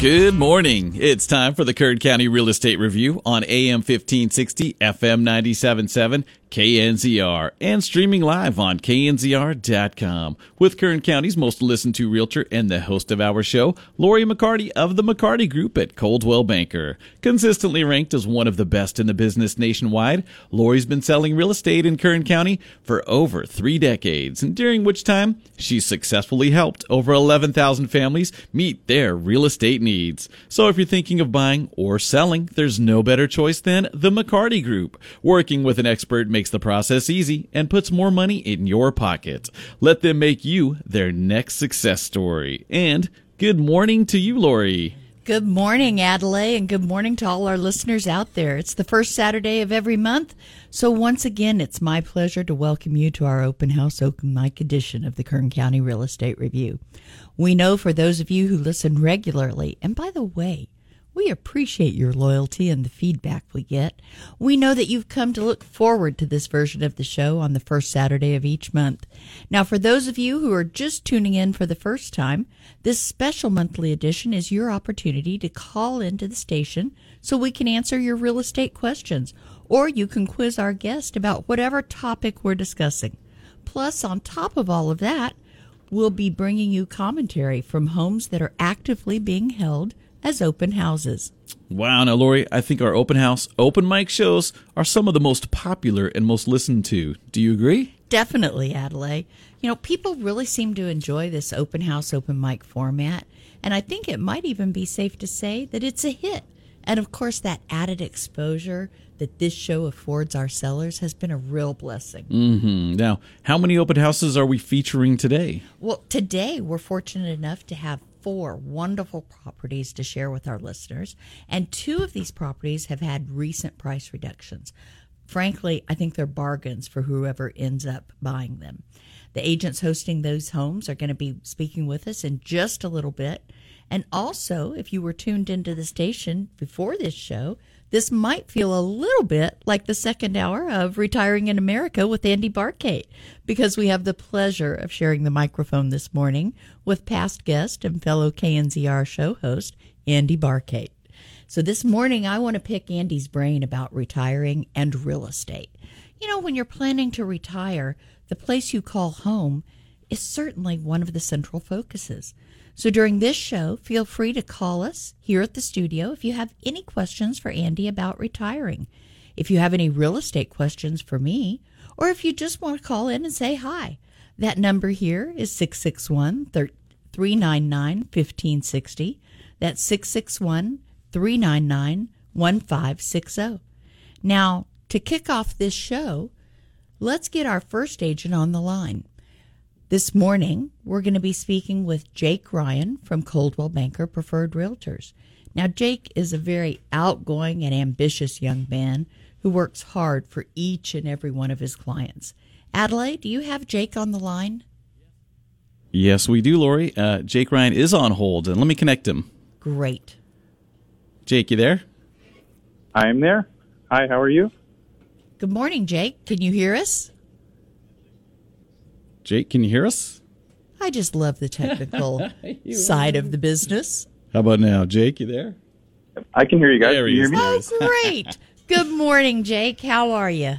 Good morning. It's time for the Kern County Real Estate Review on AM 1560, FM 977, KNZR, and streaming live on knzr.com with Kern County's most listened to realtor and the host of our show, Lori McCarty of the McCarty Group at Coldwell Banker. Consistently ranked as one of the best in the business nationwide, Lori's been selling real estate in Kern County for over three decades, and during which time she's successfully helped over 11,000 families meet their real estate needs. So if you're thinking of buying or selling, there's no better choice than the McCarty Group. Working with an expert makes the process easy and puts more money in your pocket. Let them make you their next success story. And good morning to you, Lori. Good morning, Adelaide, and good morning to all our listeners out there. It's the first Saturday of every month, so once again, it's my pleasure to welcome you to our open house, open mic edition of the Kern County Real Estate Review. We know for those of you who listen regularly, and by the way, we appreciate your loyalty and the feedback we get. We know that you've come to look forward to this version of the show on the first Saturday of each month. Now, for those of you who are just tuning in for the first time, this special monthly edition is your opportunity to call into the station so we can answer your real estate questions, or you can quiz our guest about whatever topic we're discussing. Plus, on top of all of that, we'll be bringing you commentary from homes that are actively being held as open houses. Wow, now Lori, I think our open house, open mic shows are some of the most popular and most listened to. Do you agree? Definitely, Adelaide. You know, people really seem to enjoy this open house, open mic format, and I think it might even be safe to say that it's a hit. And of course, that added exposure that this show affords our sellers has been a real blessing. Mm-hmm. Now, how many open houses are we featuring today? Well, today we're fortunate enough to have four wonderful properties to share with our listeners, and two of these properties have had recent price reductions. Frankly, I think they're bargains for whoever ends up buying them. The agents hosting those homes are going to be speaking with us in just a little bit. And also, if you were tuned into the station before this show, this might feel a little bit like the second hour of Retiring in America with Andy Barkate, because we have the pleasure of sharing the microphone this morning with past guest and fellow KNZR show host, Andy Barkate. So this morning, I want to pick Andy's brain about retiring and real estate. You know, when you're planning to retire, the place you call home is certainly one of the central focuses. So during this show, feel free to call us here at the studio if you have any questions for Andy about retiring. If you have any real estate questions for me, or if you just want to call in and say hi, that number here is 661 399 1560. That's 661 399 1560. Now, to kick off this show, let's get our first agent on the line. This morning, we're going to be speaking with Jake Ryan from Coldwell Banker Preferred Realtors. Now, Jake is a very outgoing and ambitious young man who works hard for each and every one of his clients. Adelaide, do you have Jake on the line? Yes, we do, Lori. Uh, Jake Ryan is on hold, and let me connect him. Great. Jake, you there? I am there. Hi, how are you? Good morning, Jake. Can you hear us? Jake, can you hear us? I just love the technical side of the business. How about now, Jake? You there? I can hear you guys. There he is. Oh, great. Good morning, Jake. How are you?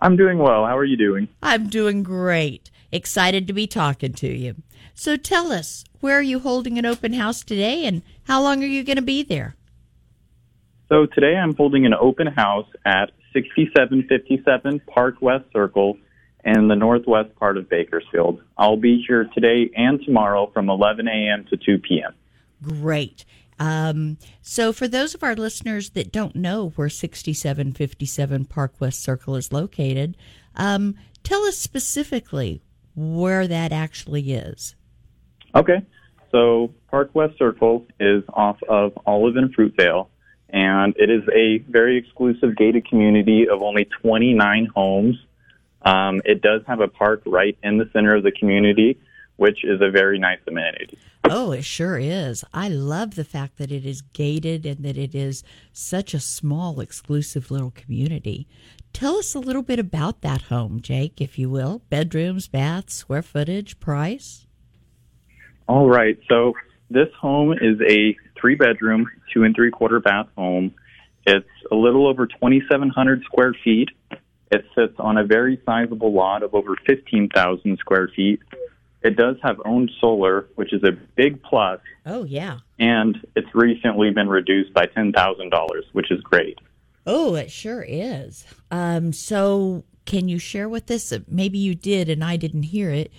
I'm doing well. How are you doing? I'm doing great. Excited to be talking to you. So tell us, where are you holding an open house today and how long are you going to be there? So today I'm holding an open house at 6757 Park West Circle in the northwest part of Bakersfield. I'll be here today and tomorrow from 11 a.m. to 2 p.m. Great. Um, so, for those of our listeners that don't know where 6757 Park West Circle is located, um, tell us specifically where that actually is. Okay. So Park West Circle is off of Olive and Fruitvale, and it is a very exclusive gated community of only 29 homes. Um, it does have a park right in the center of the community, which is a very nice amenity. Oh, it sure is. I love the fact that it is gated and that it is such a small, exclusive little community. Tell us a little bit about that home, Jake, if you will. Bedrooms, baths, square footage, price. All right. So this home is a three bedroom, two and three quarter bath home. It's a little over 2,700 square feet. It sits on a very sizable lot of over 15,000 square feet. It does have owned solar, which is a big plus, Oh, yeah. and it's recently been reduced by $10,000, which is great. Oh, it sure is. Um, so, can you share with us? Maybe you did and I didn't hear it.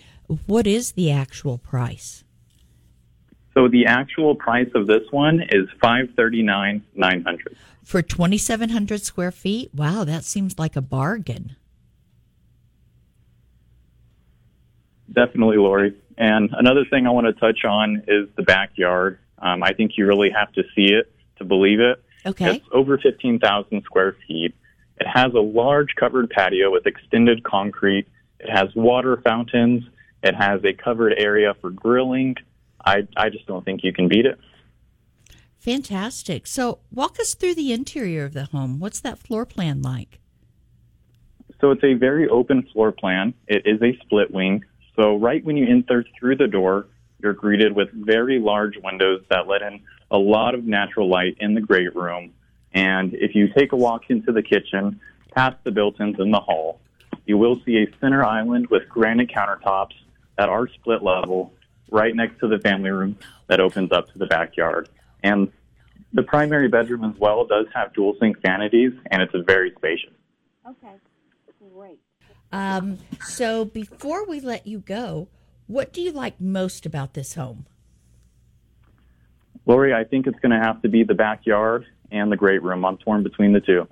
What is the actual price? So the actual price of this one is five thirty nine nine hundred. For 2,700 square feet? Wow, that seems like a bargain. Definitely, Lori. And another thing I want to touch on is the backyard. Um, I think you really have to see it to believe it. Okay. It's over 15,000 square feet. It has a large covered patio with extended concrete. It has water fountains. It has a covered area for grilling. I, I just don't think you can beat it. Fantastic. So, walk us through the interior of the home. What's that floor plan like? So it's a very open floor plan. It is a split wing. So right when you enter through the door, you're greeted with very large windows that let in a lot of natural light in the great room. And if you take a walk into the kitchen, past the built-ins in the hall, you will see a center island with granite countertops that are split level right next to the family room that opens up to the backyard. And the primary bedroom as well does have dual sink vanities and it's very spacious. Okay, great. Um, so, before we let you go, what do you like most about this home? Lori, I think it's going to have to be the backyard and the great room. I'm torn between the two.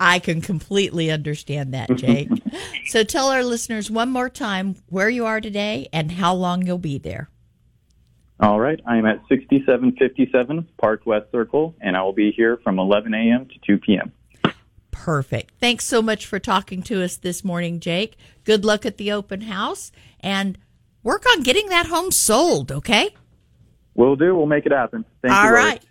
I can completely understand that, Jake. so, tell our listeners one more time where you are today and how long you'll be there. All right, I am at 6757 Park West Circle, and I will be here from 11 a.m. to 2 p.m. Perfect. Thanks so much for talking to us this morning, Jake. Good luck at the open house and work on getting that home sold, okay? We'll do. We'll make it happen. Thank All you. Right.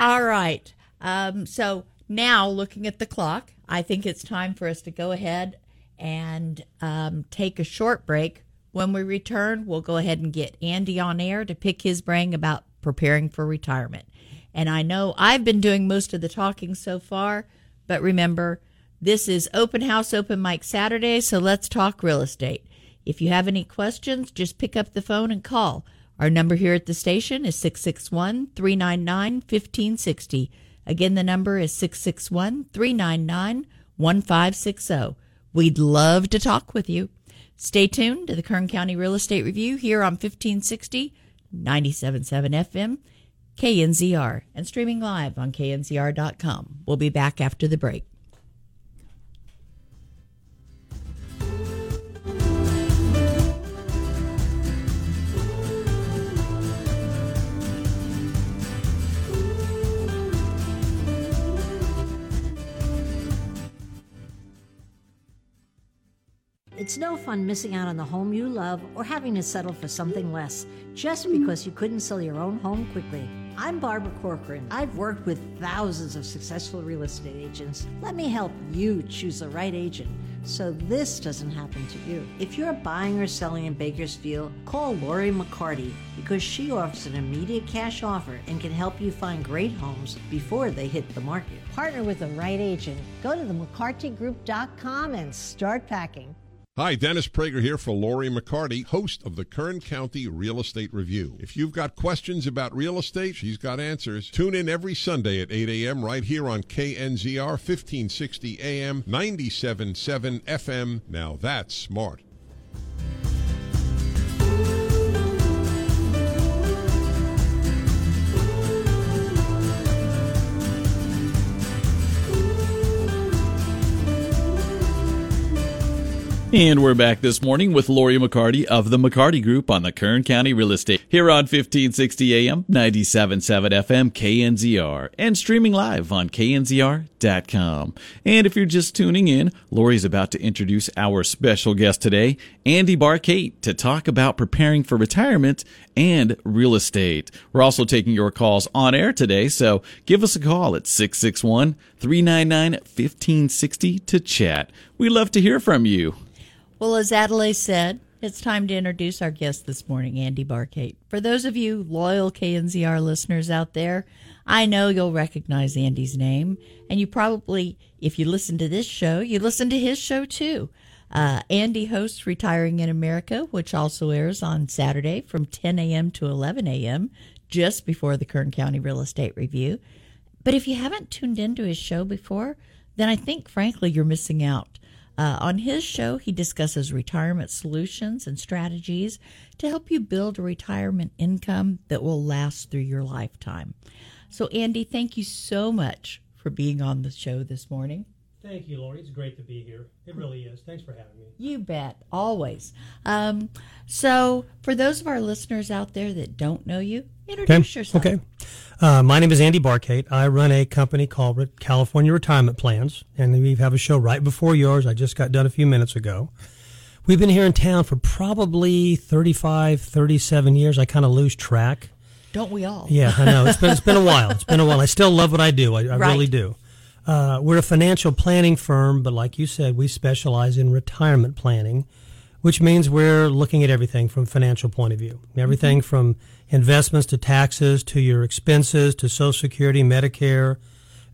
All right. Um, so now, looking at the clock, I think it's time for us to go ahead and um, take a short break. When we return, we'll go ahead and get Andy on air to pick his brain about preparing for retirement. And I know I've been doing most of the talking so far, but remember, this is Open House Open Mic Saturday, so let's talk real estate. If you have any questions, just pick up the phone and call. Our number here at the station is 661 399 1560. Again, the number is 661 399 1560. We'd love to talk with you. Stay tuned to the Kern County Real Estate Review here on 1560, 97.7 FM, KNZR, and streaming live on knzr.com. We'll be back after the break. It's no fun missing out on the home you love or having to settle for something less just because you couldn't sell your own home quickly. I'm Barbara Corcoran. I've worked with thousands of successful real estate agents. Let me help you choose the right agent so this doesn't happen to you. If you're buying or selling in Bakersfield, call Lori McCarty because she offers an immediate cash offer and can help you find great homes before they hit the market. Partner with the right agent. Go to themccartygroup.com and start packing. Hi, Dennis Prager here for Lori McCarty, host of the Kern County Real Estate Review. If you've got questions about real estate, she's got answers. Tune in every Sunday at 8 a.m. right here on KNZR 1560 AM 977 FM. Now that's smart. And we're back this morning with Lori McCarty of the McCarty Group on the Kern County Real Estate here on 1560 AM, 97.7 FM, KNZR, and streaming live on knzr.com. And if you're just tuning in, Lori's about to introduce our special guest today, Andy Barkate, to talk about preparing for retirement and real estate. We're also taking your calls on air today, so give us a call at 661 399 1560 to chat. We love to hear from you. Well, as Adelaide said, it's time to introduce our guest this morning, Andy Barkate. For those of you loyal KNZR listeners out there, I know you'll recognize Andy's name, and you probably, if you listen to this show, you listen to his show too. Uh, Andy hosts Retiring in America, which also airs on Saturday from 10 a.m. to 11 a.m., just before the Kern County Real Estate Review. But if you haven't tuned into his show before, then I think, frankly, you're missing out. Uh, on his show, he discusses retirement solutions and strategies to help you build a retirement income that will last through your lifetime. So, Andy, thank you so much for being on the show this morning. Thank you, Lori. It's great to be here. It really is. Thanks for having me. You bet, always. Um, so, for those of our listeners out there that don't know you, introduce yourself. Okay. Uh, my name is Andy Barkate. I run a company called California Retirement Plans, and we have a show right before yours. I just got done a few minutes ago. We've been here in town for probably 35, 37 years. I kind of lose track. Don't we all? Yeah, I know. It's been, it's been a while. It's been a while. I still love what I do. I, I Right. really do. Uh, we're a financial planning firm, but like you said, we specialize in retirement planning, which means we're looking at everything from a financial point of view. Everything from investments to taxes to your expenses to Social Security, Medicare,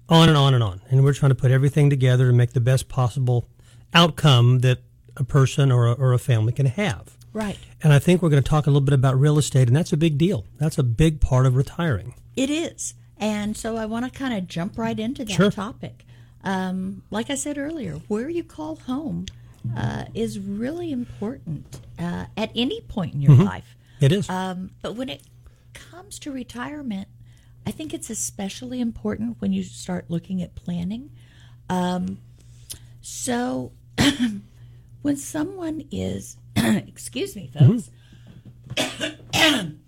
on and on and on. And we're trying to put everything together to make the best possible outcome that a person or a, or a family can have. Right. And I think we're going to talk a little bit about real estate, and that's a big deal. That's a big part of retiring. It is. And so I want to kind of jump right into that Sure. topic. Um, like I said earlier, where you call home uh, is really important uh, at any point in your life. It is. Um, but when it comes to retirement, I think it's especially important when you start looking at planning. Um, so when someone is, excuse me, folks,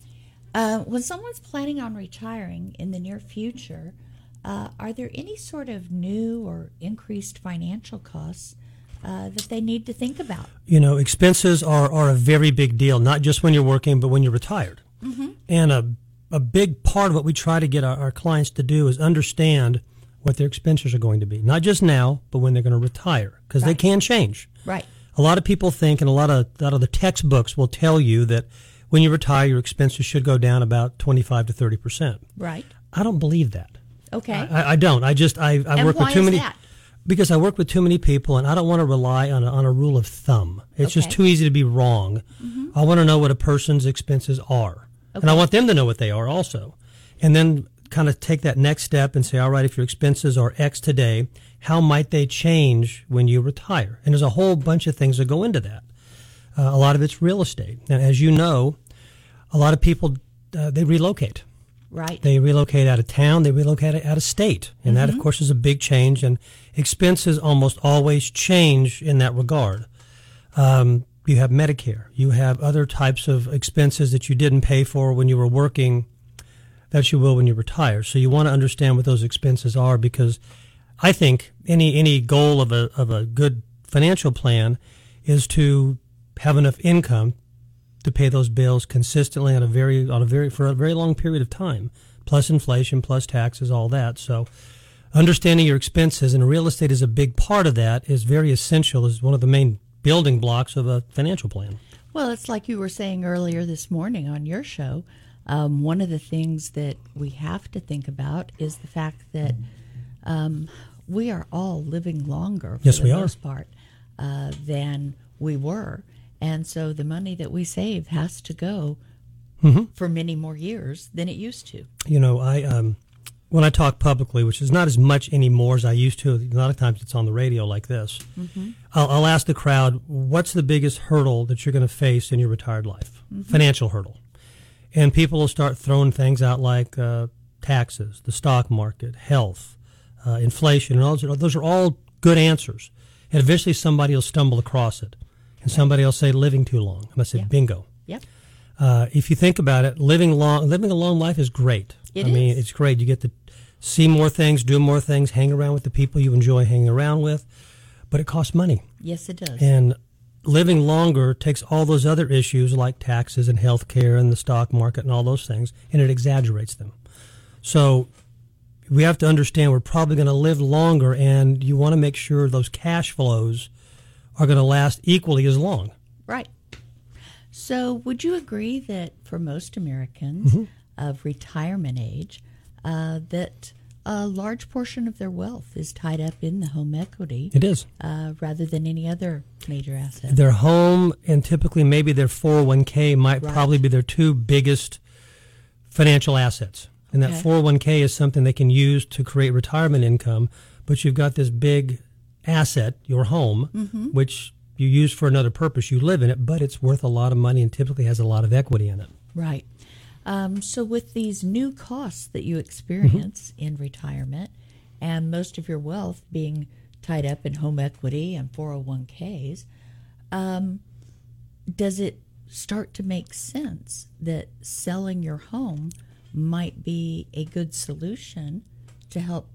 uh, when someone's planning on retiring in the near future, uh, are there any sort of new or increased financial costs uh, that they need to think about? you know, expenses are, are a very big deal, not just when you're working, but when you're retired. Mm-hmm. And a, a big part of what we try to get our, our clients to do is understand what their expenses are going to be, not just now, but when they're going to retire, because they can change. Right. A lot of people think, and a lot of, a lot of the textbooks will tell you that when you retire, your expenses should go down about 25 to 30 percent. Right. I don't believe that. Okay. I, I don't. I just I, I And work with too many that? because I work with too many people, and I don't want to rely on a, on a rule of thumb. It's just too easy to be wrong. I want to know what a person's expenses are, and I want them to know what they are also, and then kind of take that next step and say, all right, if your expenses are X today, how might they change when you retire? And there's a whole bunch of things that go into that. Uh, a lot of it's real estate, and as you know, a lot of people uh, they relocate. right. They relocate out of town. They relocate out of state, and that, of course, is a big change. And expenses almost always change in that regard. Um, you have Medicare. You have other types of expenses that you didn't pay for when you were working that you will when you retire. So you want to understand what those expenses are because I think any any goal of a of a good financial plan is to have enough income to pay those bills consistently on a very on a very for a very long period of time, plus inflation, plus taxes, all that. So understanding your expenses and real estate is a big part of that is very essential is one of the main building blocks of a financial plan. Well, it's like you were saying earlier this morning on your show. Um, one of the things that we have to think about is the fact that um, we are all living longer for Yes, the we are. most part uh, than we were. And so the money that we save has to go Mm-hmm. for many more years than it used to. You know, I um, when I talk publicly, which is not as much anymore as I used to. A lot of times it's on the radio like this. I'll, I'll ask the crowd, "What's the biggest hurdle that you're going to face in your retired life? Financial hurdle." And people will start throwing things out like uh, taxes, the stock market, health, uh, inflation, and all those. Those are all good answers. And eventually, somebody will stumble across it. And somebody else say living too long. And I said, Yeah. bingo. Yep. Uh, if you think about it, living long, living a long life is great. It I mean, it's great. You get to see more things, do more things, hang around with the people you enjoy hanging around with, but it costs money. Yes, it does. And living longer takes all those other issues like taxes and health care and the stock market and all those things, and it exaggerates them. So we have to understand we're probably going to live longer, and you want to make sure those cash flows are going to last equally as long. Right. So, would you agree that for most Americans Mm-hmm. of retirement age, uh, that a large portion of their wealth is tied up in the home equity It is. uh, rather than any other major asset? Their home and typically maybe their 401k might Right. probably be their two biggest financial assets. And that 401k is something they can use to create retirement income, but you've got this big asset, your home, Mm-hmm. which you use for another purpose. You live in it, but it's worth a lot of money and typically has a lot of equity in it. Right. Um, so, with these new costs that you experience in retirement, and most of your wealth being tied up in home equity and 401ks, um, does it start to make sense that selling your home might be a good solution to help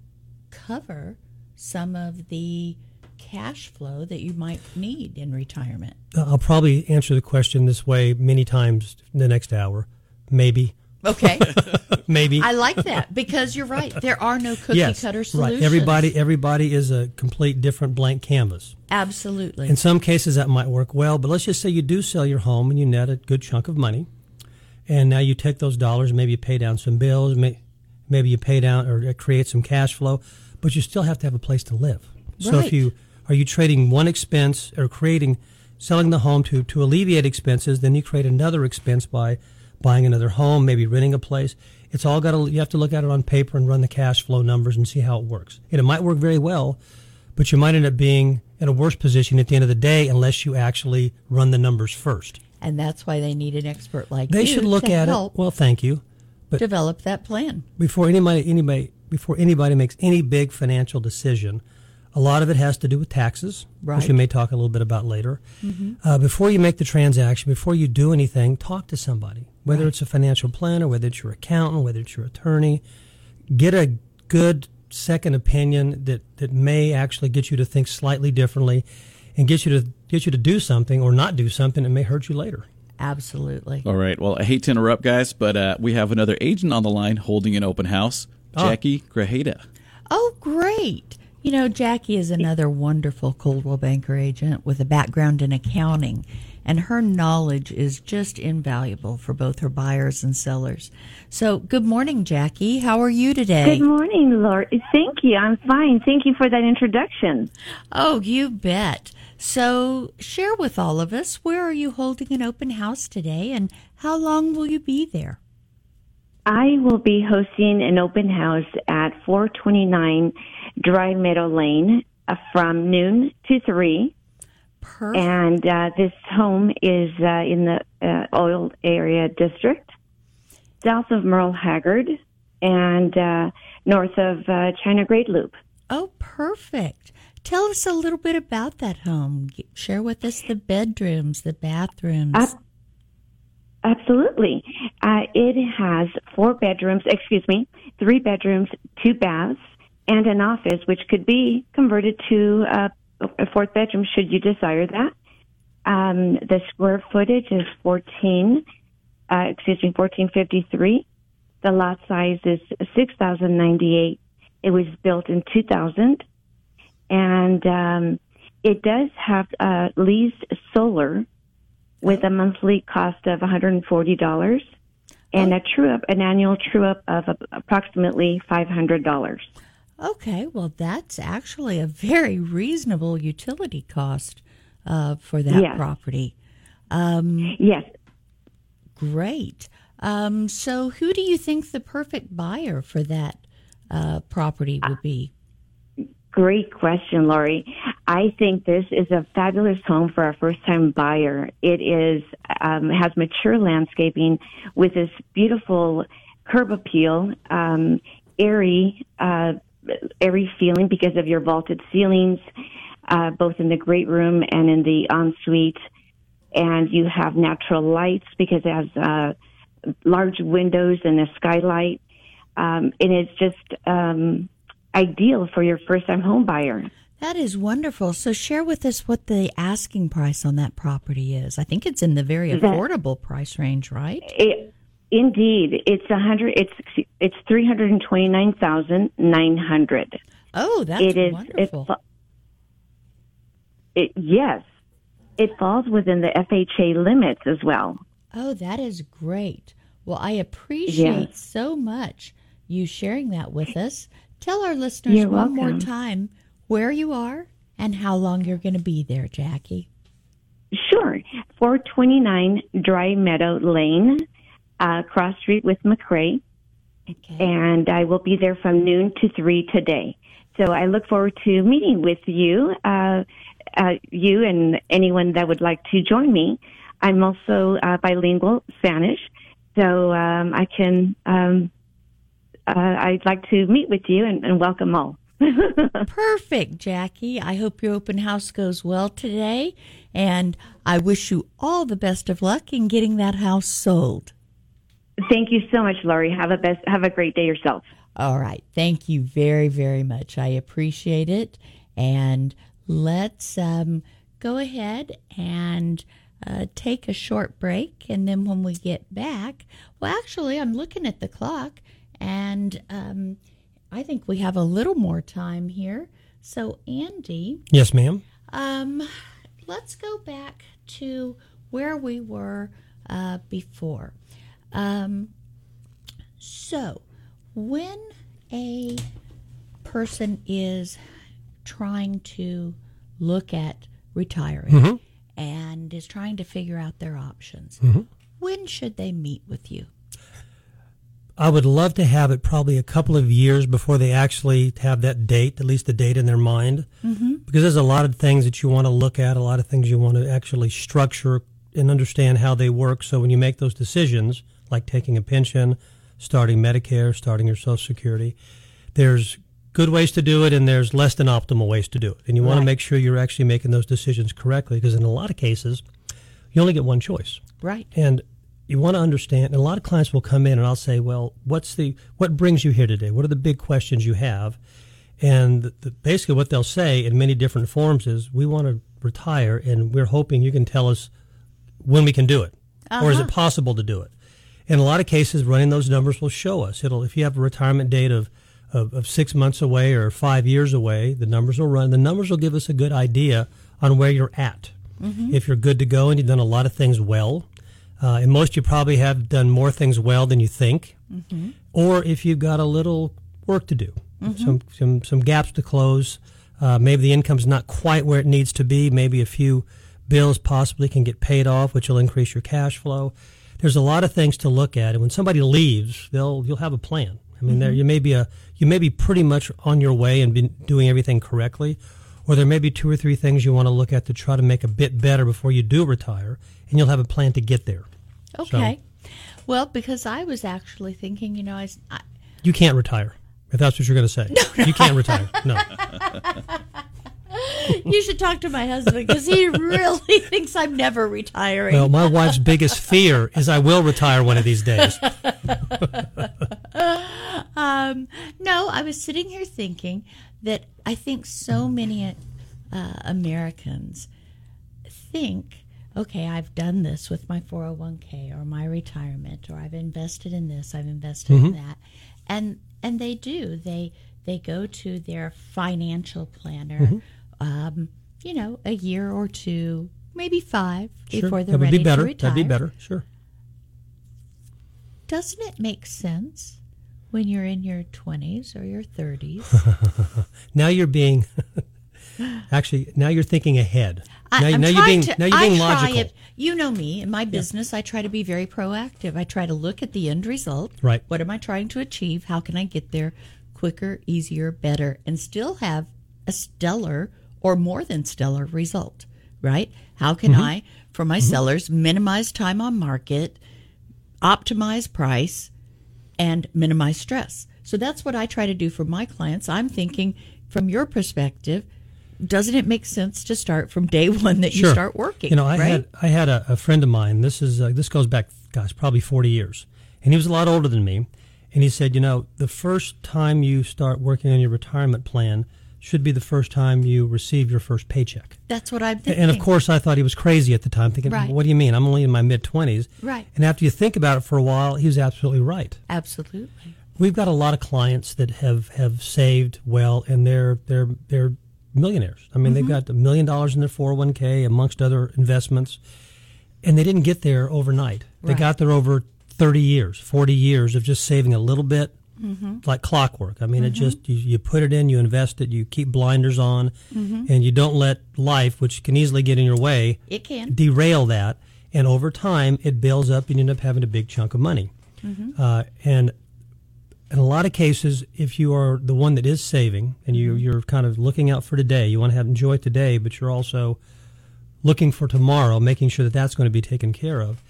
cover some of the cash flow that you might need in retirement? Uh, I'll probably answer the question this way many times in the next hour. Maybe. Okay. Maybe. I like that because you're right. There are no cookie yes, cutter solutions. right. Everybody, everybody is a complete different blank canvas. Absolutely. In some cases, that might work well, but let's just say you do sell your home and you net a good chunk of money, and now you take those dollars, maybe you pay down some bills, may, maybe you pay down or create some cash flow, but you still have to have a place to live. Right. So if you are you trading one expense or creating selling the home to to alleviate expenses, then you create another expense by buying another home, maybe renting a place. It's all got to you have to look at it on paper and run the cash flow numbers and see how it works. And it might work very well, but you might end up being in a worse position at the end of the day unless you actually run the numbers first. and that's why they need an expert like They you They should look to at help it. Well, thank you. But develop that plan. before anybody anybody before anybody makes any big financial decision, a lot of it has to do with taxes, Right. Mm-hmm. which we may talk a little bit about later. Uh, before you make the transaction, before you do anything, talk to somebody, whether it's a financial planner, whether it's your accountant, whether it's your attorney. Get a good second opinion that, that may actually get you to think slightly differently, and get you to get you to do something or not do something that may hurt you later. Absolutely. All right. Well, I hate to interrupt, guys, but uh, we have another agent on the line holding an open house, Ah. Jackie Grajeda. Oh, great. You know, Jackie is another wonderful Coldwell Banker agent with a background in accounting, and her knowledge is just invaluable for both her buyers and sellers. So, good morning, Jackie. How are you today? Good morning, Lori. Thank you. I'm fine. Thank you for that introduction. Oh, you bet. So, share with all of us where are you holding an open house today and how long will you be there? I will be hosting an open house at 429 Dry Meadow Lane uh, from noon to 3. Perfect. And uh, this home is uh, in the uh, Oil Area District, south of Merle Haggard, and uh, north of uh, China Grade Loop. Oh, perfect. Tell us a little bit about that home. Share with us the bedrooms, the bathrooms. Absolutely. Uh, it has four bedrooms, excuse me, three bedrooms, two baths, and an office, which could be converted to uh, a fourth bedroom should you desire that. Um, the square footage is 14, uh, excuse me, 1453. The lot size is 6,098. It was built in 2000. And um, it does have uh, leased solar with a monthly cost of $140 and a true up, an annual true up of approximately $500. okay, well, that's actually a very reasonable utility cost uh, for that Yes. property. Um, Yes. great. Um, so, who do you think the perfect buyer for that uh, property would be? Great question, Lori. I think this is a fabulous home for a first time buyer. It is, um, has mature landscaping with this beautiful curb appeal, um, airy, uh, airy feeling because of your vaulted ceilings, uh, both in the great room and in the ensuite. and you have natural lights because it has uh, large windows and a skylight. Um, and it's just um, ideal for your first time home buyer. That is wonderful. So share with us what the asking price on that property is. I think it's in the very That- affordable price range, right? It, indeed, it's a hundred. It's it's three hundred and twenty nine thousand nine hundred. Oh, that's it is. wonderful. It, it, yes, it falls within the FHA limits as well. Oh, that is great. Well, I appreciate Yes. so much you sharing that with us. Tell our listeners You're one more time where you are and how long you're going to be there, Jackie. Sure, four twenty nine Dry Meadow Lane, uh, cross street with McRae, and I will be there from noon to three today. So I look forward to meeting with you, uh, uh, you and anyone that would like to join me. I'm also uh, bilingual Spanish, so um, I can. Um, uh, I'd like to meet with you and, and welcome all. Perfect, Jackie. I hope your open house goes well today, and I wish you all the best of luck in getting that house sold. Thank you so much, Lori. Have a best. Have a great day yourself. All right. Thank you very, very much. I appreciate it. And let's um, go ahead and uh, take a short break. And then when we get back, well, actually, I'm looking at the clock and um, I think we have a little more time here. So, Andy, Yes, ma'am. um, let's go back to where we were uh, before. Um, so, when a person is trying to look at retiring Mhm. and is trying to figure out their options, Mhm. when should they meet with you? I would love to have it probably a couple of years before they actually have that date, at least the date in their mind. Mm-hmm. Because there's a lot of things that you want to look at, a lot of things you want to actually structure and understand how they work. So when you make those decisions, like taking a pension, starting Medicare, starting your Social Security, there's good ways to do it and there's less than optimal ways to do it. And you want to make sure you're actually making those decisions correctly because in a lot of cases, you only get one choice. Right. And you want to understand, and a lot of clients will come in and I'll say, well, what's the, what brings you here today? What are the big questions you have? And the, the, basically what they'll say in many different forms is, we want to retire and we're hoping you can tell us when we can do it. Or is Uh-huh. it possible to do it? In a lot of cases, running those numbers will show us. It'll, if you have a retirement date of, of, of six months away or five years away, the numbers will run. The numbers will give us a good idea on where you're at. Mhm. If you're good to go and you've done a lot of things well, uh, and most you probably have done more things well than you think, Mhm. or if you've got a little work to do, Mhm. some, some some gaps to close. Uh, maybe the income's not quite where it needs to be. Maybe a few bills possibly can get paid off, which will increase your cash flow. There's a lot of things to look at, and when somebody leaves, they'll you'll have a plan. I mean, there Mhm. you may be a you may be pretty much on your way and been doing everything correctly, or there may be two or three things you want to look at to try to make a bit better before you do retire, and you'll have a plan to get there. So, Okay. Well, because I was actually thinking, you know, I you can't retire if that's what you're going to say. you can't retire. No. you should talk to my husband because he really thinks I'm never retiring. Well, my wife's biggest fear is I will retire one of these days. um, no, I was sitting here thinking that I think so many uh, Americans think, okay, I've done this with my 401k or my retirement, or I've invested in this, I've invested in Mhm. that, and and they do. They they go to their financial planner, Mhm. um, you know, a year or two, maybe five Sure. before they're that would ready be better. to retire. That'd be better. Sure. Doesn't it make sense when you're in your 20s or your 30s? now you're being actually now you're thinking ahead. I, now, I'm now you're being to, now you're I being try logical. It, you know me in my business. I try to be very proactive. I try to look at the end result. Right. What am I trying to achieve? How can I get there quicker, easier, better, and still have a stellar or more than stellar result? Right? How can Mhm. I, for my sellers, minimize time on market, optimize price, and minimize stress? So that's what I try to do for my clients. I'm thinking from your perspective doesn't it make sense to start from day one that you Sure. start working? You know, I right? had I had a, a friend of mine. This is uh, this goes back, gosh, probably forty years, and he was a lot older than me. And he said, you know, the first time you start working on your retirement plan should be the first time you receive your first paycheck. That's what I'm thinking. And of course, I thought he was crazy at the time, thinking, Right. "What do you mean? I'm only in my mid twenties." Right. And after you think about it for a while, he was absolutely right. absolutely. We've got a lot of clients that have, have saved well, and they're they're they're millionaires. I mean, they've got a million dollars in their four hundred one k amongst other investments, and they didn't get there overnight. They Right. got there over thirty years, forty years of just saving a little bit, Mm-hmm. like clockwork. I mean, it just you, you put it in, you invest it, you keep blinders on, Mm-hmm. and you don't let life, which can easily get in your way, It can. derail that. And over time, it builds up, and you end up having a big chunk of money. Uh, and in a lot of cases, if you are the one that is saving and you, mm-hmm. you're kind of looking out for today, you want to have enjoy today, but you're also looking for tomorrow, making sure that that's going to be taken care of.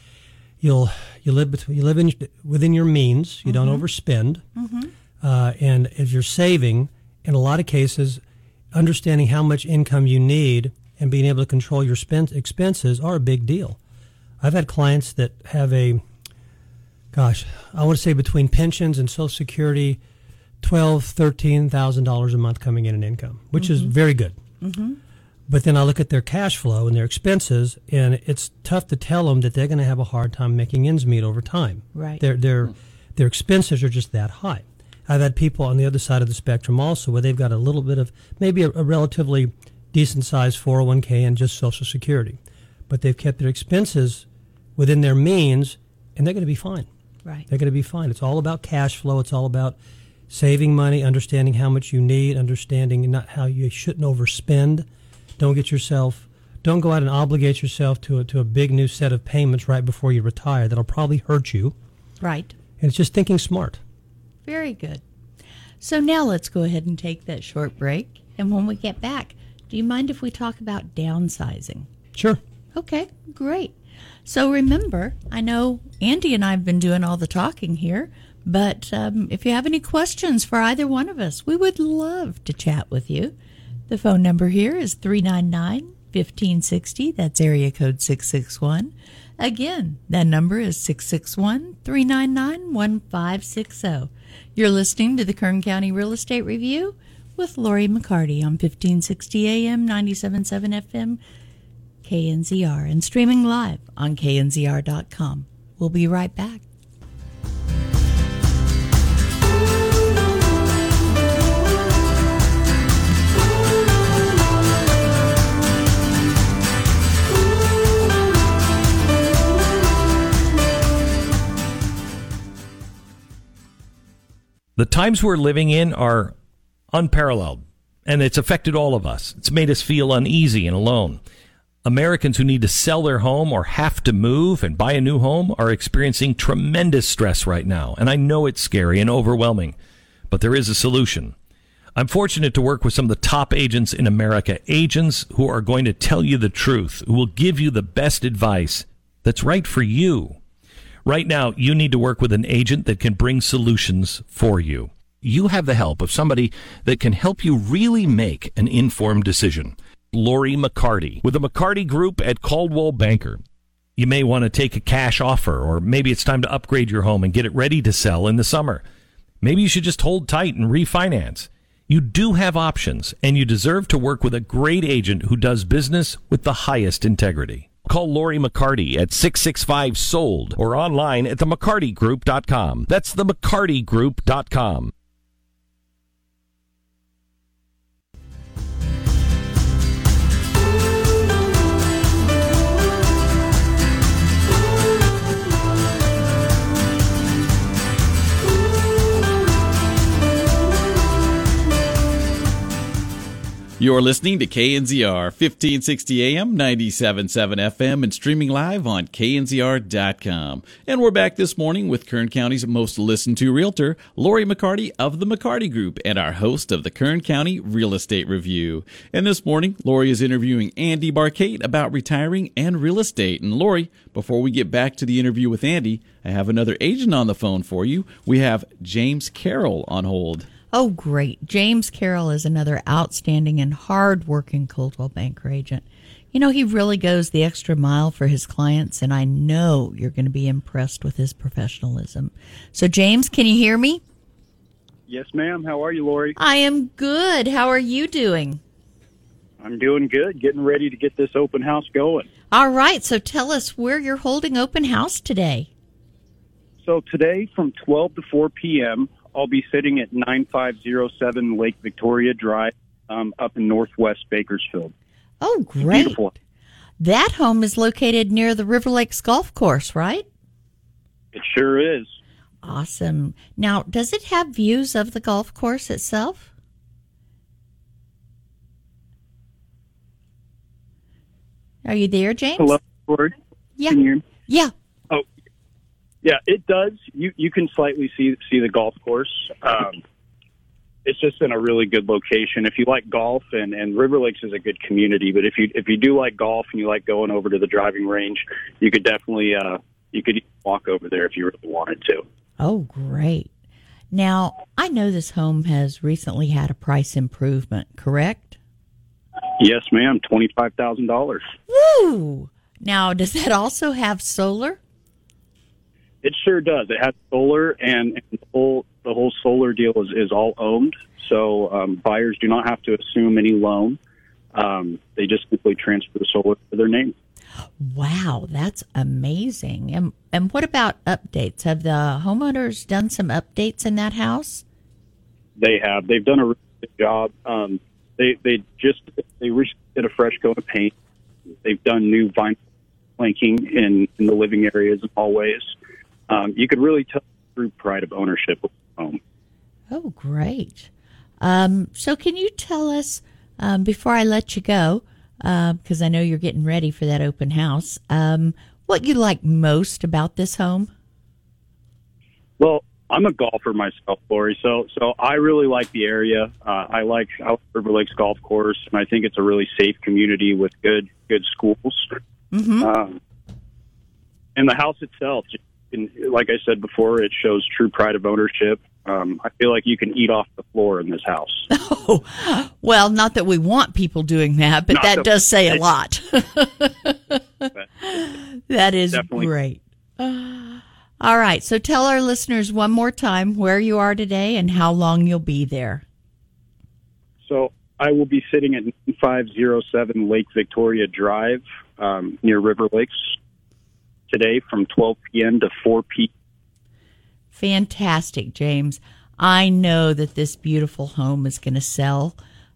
You'll you live between you live in within your means. You don't mm-hmm. overspend, mm-hmm. uh, and if you're saving, in a lot of cases, understanding how much income you need and being able to control your spend, expenses are a big deal. I've had clients that have a gosh, I want to say between pensions and Social Security, twelve, thirteen thousand dollars a month coming in in income, which is mm-hmm. very good. Mm-hmm. But then I look at their cash flow and their expenses, and it's tough to tell them that they're going to have a hard time making ends meet over time. Right. Their their hmm. their expenses are just that high. I've had people on the other side of the spectrum also where they've got a little bit of maybe a, a relatively decent sized 401k and just Social Security, but they've kept their expenses within their means, and they're going to be fine. Right. They're going to be fine. It's all about cash flow. It's all about saving money, understanding how much you need, understanding not how you shouldn't overspend. Don't get yourself, don't go out and obligate yourself to a, to a big new set of payments right before you retire. That'll probably hurt you. Right. And it's just thinking smart. Very good. So now let's go ahead and take that short break. And when we get back, do you mind if we talk about downsizing? Sure. Okay, great. So remember, I know Andy and I have been doing all the talking here, but um, if you have any questions for either one of us, we would love to chat with you. The phone number here is 399 1560. That's area code 661. Again, that number is 661 399 1560. You're listening to the Kern County Real Estate Review with Lori McCarty on 1560 AM, 977 FM, KNZR, and streaming live on knzr.com. We'll be right back. The times we're living in are unparalleled, and it's affected all of us. It's made us feel uneasy and alone. Americans who need to sell their home or have to move and buy a new home are experiencing tremendous stress right now, and I know it's scary and overwhelming, but there is a solution. I'm fortunate to work with some of the top agents in America, agents who are going to tell you the truth, who will give you the best advice that's right for you. Right now, you need to work with an agent that can bring solutions for you. You have the help of somebody that can help you really make an informed decision. Lori McCarty with the McCarty Group at Coldwell Banker. You may want to take a cash offer, or maybe it's time to upgrade your home and get it ready to sell in the summer. Maybe you should just hold tight and refinance. You do have options, and you deserve to work with a great agent who does business with the highest integrity. Call Lori McCarty at 665 SOLD or online at themccartygroup.com. That's themccartygroup.com. You're listening to KNZR 1560 AM, 97.7 FM, and streaming live on knzr.com. And we're back this morning with Kern County's most listened to realtor, Lori McCarty of the McCarty Group, and our host of the Kern County Real Estate Review. And this morning, Lori is interviewing Andy Barkate about retiring and real estate. And Lori, before we get back to the interview with Andy, I have another agent on the phone for you. We have James Carroll on hold. Oh, great. James Carroll is another outstanding and hard-working Coldwell Banker agent. You know, he really goes the extra mile for his clients, and I know you're going to be impressed with his professionalism. So, James, can you hear me? Yes, ma'am. How are you, Lori? I am good. How are you doing? I'm doing good, getting ready to get this open house going. All right. So, tell us where you're holding open house today. So, today from 12 to 4 p.m., I'll be sitting at 9507 Lake Victoria Drive um, up in northwest Bakersfield. Oh, great. Beautiful. That home is located near the River Lakes Golf Course, right? It sure is. Awesome. Now, does it have views of the golf course itself? Are you there, James? Hello, Lori. Yeah. Can you hear me? Yeah. Yeah, it does. You you can slightly see see the golf course. Um, it's just in a really good location. If you like golf, and and River Lakes is a good community, but if you if you do like golf and you like going over to the driving range, you could definitely uh, you could walk over there if you really wanted to. Oh, great. Now, I know this home has recently had a price improvement, correct? Yes, ma'am. Twenty five thousand dollars. Woo! Now, does that also have solar? It sure does. It has solar, and, and the whole the whole solar deal is, is all owned. So um, buyers do not have to assume any loan. Um, they just simply transfer the solar to their name. Wow, that's amazing. And and what about updates? Have the homeowners done some updates in that house? They have. They've done a really good job. Um, they they just they recently did a fresh coat of paint. They've done new vinyl planking in in the living areas and hallways. Um, you could really tell through pride of ownership of the home. Oh, great. Um, so, can you tell us um, before I let you go, because I know you're getting ready for that open house, um, what you like most about this home? Well, I'm a golfer myself, Lori. So, so I really like the area. Uh, I like like River Lakes Golf Course, and I think it's a really safe community with good good schools. Mm-hmm. Um, and the house itself, just, in, like I said before, it shows true pride of ownership. Um, I feel like you can eat off the floor in this house. Oh, well, not that we want people doing that, but Not that that- does say a lot. that is Definitely. great. All right, so tell our listeners one more time where you are today and how long you'll be there. So I will be sitting at 507 Lake Victoria Drive um, near River Lakes today from 12 p.m. to 4 p.m. Fantastic, James. I know that this beautiful home is going to sell.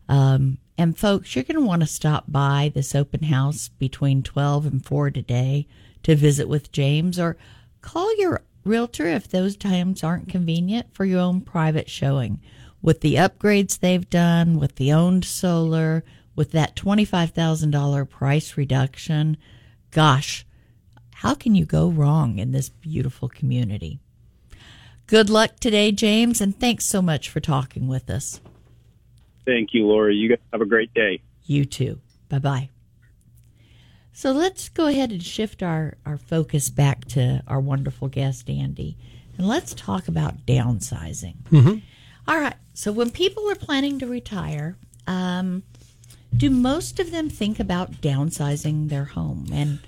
Um, and folks, you're going to want to stop by this open house between 12 and 4 today to visit with James or call your realtor if those times aren't convenient for your own private showing. With the upgrades they've done, with the owned solar, with that $25,000 price reduction, gosh, how can you go wrong in this beautiful community? Good luck today, James, and thanks so much for talking with us. Thank you, Laura. You guys have a great day. You too. Bye bye. So let's go ahead and shift our, our focus back to our wonderful guest, Andy, and let's talk about downsizing. Mm-hmm. All right. So when people are planning to retire, um, do most of them think about downsizing their home? And,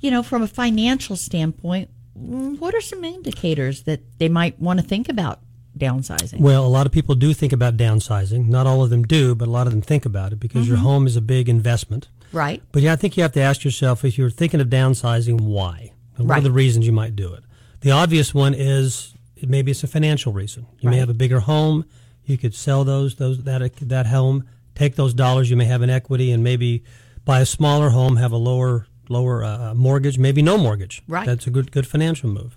you know, from a financial standpoint, what are some indicators that they might want to think about downsizing? Well, a lot of people do think about downsizing. Not all of them do, but a lot of them think about it because your Mhm. home is a big investment. Right. But yeah, I think you have to ask yourself if you're thinking of downsizing, why? And what are the reasons you might do it? The obvious one is maybe it's a financial reason. You may have a bigger home. You could sell those those that that home, take those dollars you may have in equity, and maybe buy a smaller home, have a lower lower uh, mortgage, maybe no mortgage. Right. That's a good good financial move.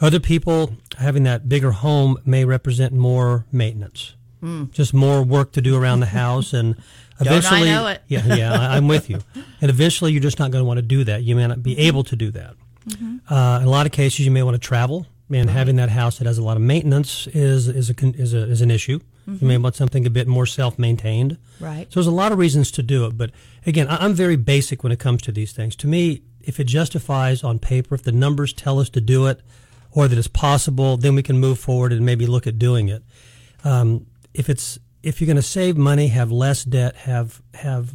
Other people having that bigger home may represent more maintenance, Mm. just more work to do around the house, and eventually, know it? yeah, yeah, I, I'm with you. And eventually, you're just not going to want to do that. You may not be able to do that. Uh, in a lot of cases, you may want to travel, and having that house that has a lot of maintenance is is a is, a, is an issue. You may want something a bit more self-maintained. Right. So there's a lot of reasons to do it, but again, I'm very basic when it comes to these things. To me, if it justifies on paper, if the numbers tell us to do it, or that it's possible, then we can move forward and maybe look at doing it. Um, if it's if you're going to save money, have less debt, have have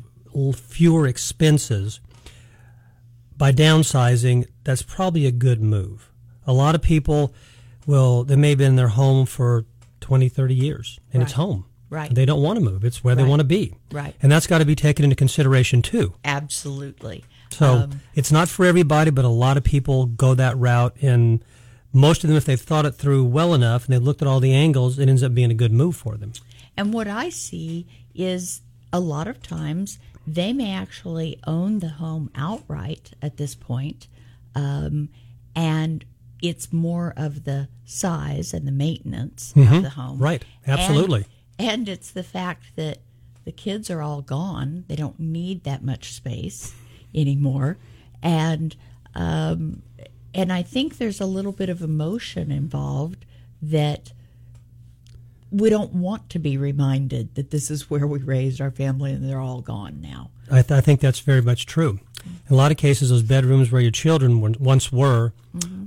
fewer expenses by downsizing, that's probably a good move. A lot of people will they may have been in their home for 20, 30 years and it's home. Right. They don't want to move. It's where they want to be. Right. And that's got to be taken into consideration too. Absolutely. So Um, it's not for everybody, but a lot of people go that route. And most of them, if they've thought it through well enough and they've looked at all the angles, it ends up being a good move for them. And what I see is a lot of times they may actually own the home outright at this point, um, and it's more of the size and the maintenance Mhm. of the home. Right. Absolutely. And, and it's the fact that the kids are all gone; they don't need that much space anymore, and um, and I think there's a little bit of emotion involved that we don't want to be reminded that this is where we raised our family and they're all gone now. I, th- I think that's very much true. In a lot of cases, those bedrooms where your children were, once were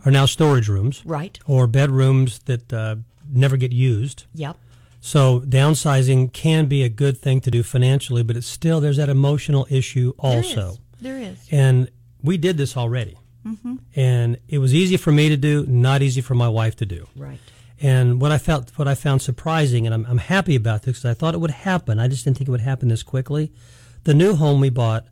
are now storage rooms. Right. Or bedrooms that uh, never get used. Yep. So downsizing can be a good thing to do financially, but it's still, there's that emotional issue also. There is. And we did this already. Mhm. And it was easy for me to do, not easy for my wife to do. Right. And what I felt, what I found surprising, and I'm, I'm happy about this because I thought it would happen. I just didn't think it would happen this quickly. The new home we bought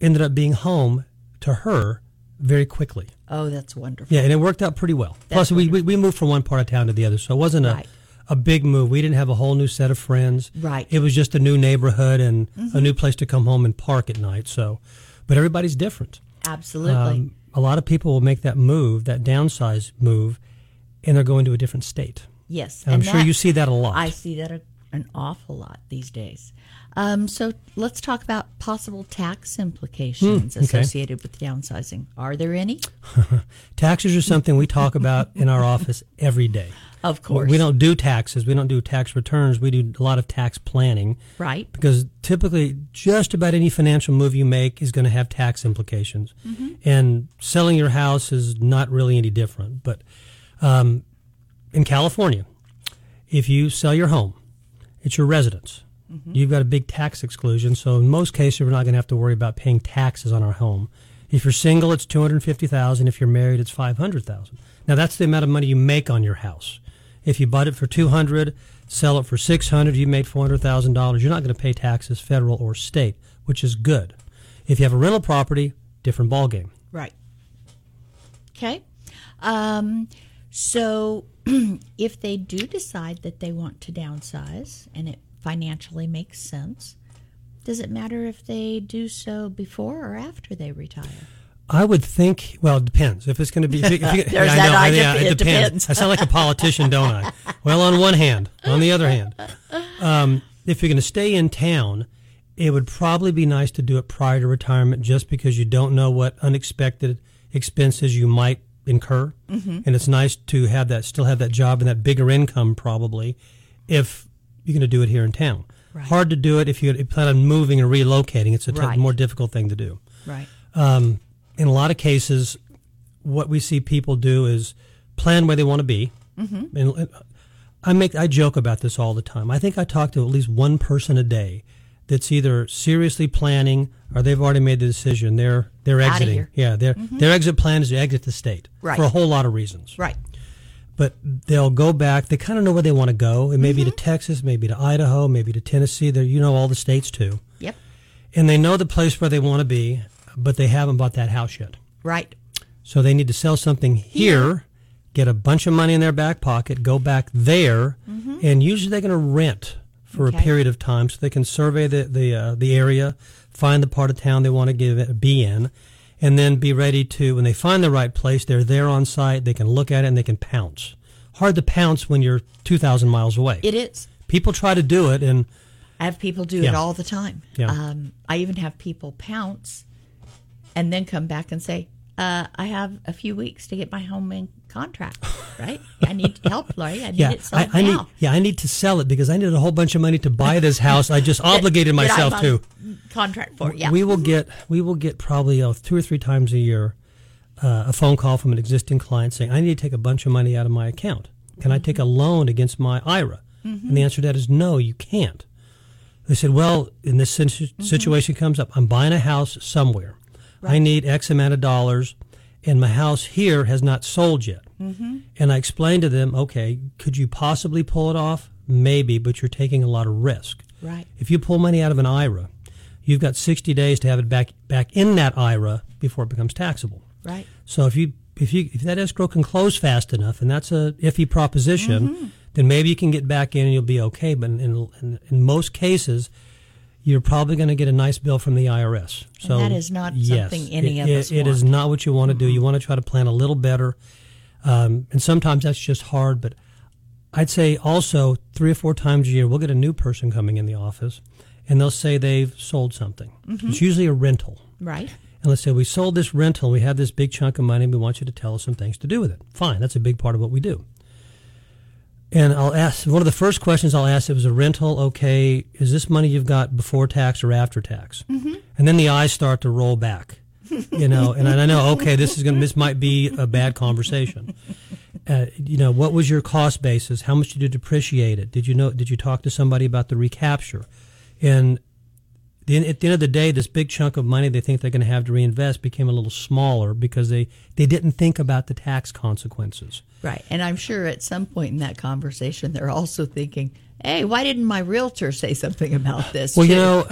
ended up being home to her very quickly. Oh, that's wonderful. Yeah, and it worked out pretty well. That's Plus, we, we we moved from one part of town to the other, so it wasn't a Right. a big move. We didn't have a whole new set of friends. Right. It was just a new neighborhood and a Mhm. new place to come home and park at night. So, but everybody's different. Absolutely. Um, a lot of people will make that move, that downsize move, and they're going to a different state. Yes. And I'm and sure you see that a lot. I see that a, an awful lot these days. Um, so let's talk about possible tax implications Hmm, okay. associated with downsizing. Are there any? Taxes are something we talk about in our office every day. Of course. We don't do taxes. We don't do tax returns. We do a lot of tax planning. Right. Because typically, just about any financial move you make is going to have tax implications. Mhm. And selling your house is not really any different. But um, in California, if you sell your home, it's your residence. Mhm. You've got a big tax exclusion, so in most cases, we're not going to have to worry about paying taxes on our home. If you're single, it's two hundred fifty thousand. If you're married, it's five hundred thousand. Now that's the amount of money you make on your house. If you bought it for two hundred, sell it for six hundred, you made four hundred thousand dollars. You're not going to pay taxes, federal or state, which is good. If you have a rental property, different ballgame. Right. Okay. Um, so if they do decide that they want to downsize and it financially makes sense, does it matter if they do so before or after they retire? I would think. Well, it depends. If it's going to be, if, if you- There's yeah, I know, yeah, it depends. I sound like a politician, don't I? Well, on one hand, on the other hand, um, if you're going to stay in town, it would probably be nice to do it prior to retirement, just because you don't know what unexpected expenses you might incur, Mhm. and it's nice to have that, still have that job and that bigger income, probably, if you're going to do it here in town. Right. Hard to do it if you plan on moving or relocating. It's a t- Right. more difficult thing to do. Right. Um, in a lot of cases, what we see people do is plan where they want to be. Mhm. And and I make I joke about this all the time. I think I talk to at least one person a day that's either seriously planning or they've already made the decision. They're they're exiting. Yeah, their Mhm. their exit plan is to exit the state Right. for a whole lot of reasons. Right. But they'll go back. They kind of know where they want to go. It may be to Texas, maybe to Idaho, maybe to Tennessee. They you know all the states too. Yep. And they know the place where they want to be, but they haven't bought that house yet. Right. So they need to sell something here, get a bunch of money in their back pocket, go back there, Mhm. and usually they're going to rent for Okay. a period of time so they can survey the the uh, the area, find the part of town they want to give it, be in, and then be ready to when they find the right place, they're there on site, they can look at it and they can pounce. Hard to pounce when you're 2000 miles away. It is. People try to do it and I have people do it all the time. Yeah. Um, I even have people pounce and then come back and say, uh, I have a few weeks to get my home in contract, right? I need help, Lori. I need yeah, it sold I, I need yeah, I need to sell it because I needed a whole bunch of money to buy this house. I just obligated That- that myself I'm to. on Contract for, yeah. We will get we will get probably uh, two or three times a year uh, a phone call from an existing client saying, "I need to take a bunch of money out of my account. Can I take a loan against my IRA?" And the answer to that is no, you can't. They said, well, in this situ- situation comes up, I'm buying a house somewhere. I need X amount of dollars, and my house here has not sold yet. Mm-hmm. And I explained to them, okay, could you possibly pull it off? Maybe, but you're taking a lot of risk. Right. If you pull money out of an IRA, you've got 60 days to have it back back in that IRA before it becomes taxable. Right. So if you if you if that escrow can close fast enough, and that's a iffy proposition, mm-hmm. then maybe you can get back in and you'll be okay. But in in, in most cases, you're probably going to get a nice bill from the IRS. So that is not yes, something any it, of it- us It is want. not what you want to do. You want to try to plan a little better, um, and sometimes that's just hard. But I'd say also three or four times a year we'll get a new person coming in the office, and they'll say they've sold something. It's usually a rental. Right. And let's say we sold this rental, we have this big chunk of money, we want you to tell us some things to do with it. Fine, that's a big part of what we do. And I'll ask one of the first questions I'll ask was a rental, okay, is this money you've got before tax or after tax? Mm-hmm. And then the eyes start to roll back. You know, and I know, okay, this is gonna this might be a bad conversation. Uh, you know, what was your cost basis? How much did you depreciate it? Did you know? Did you talk to somebody about the recapture? And the, at the end of the day, this big chunk of money they think they're going to have to reinvest became a little smaller because they, they didn't think about the tax consequences. Right. And I'm sure at some point in that conversation, they're also thinking, hey, why didn't my realtor say something about this? Well, you know,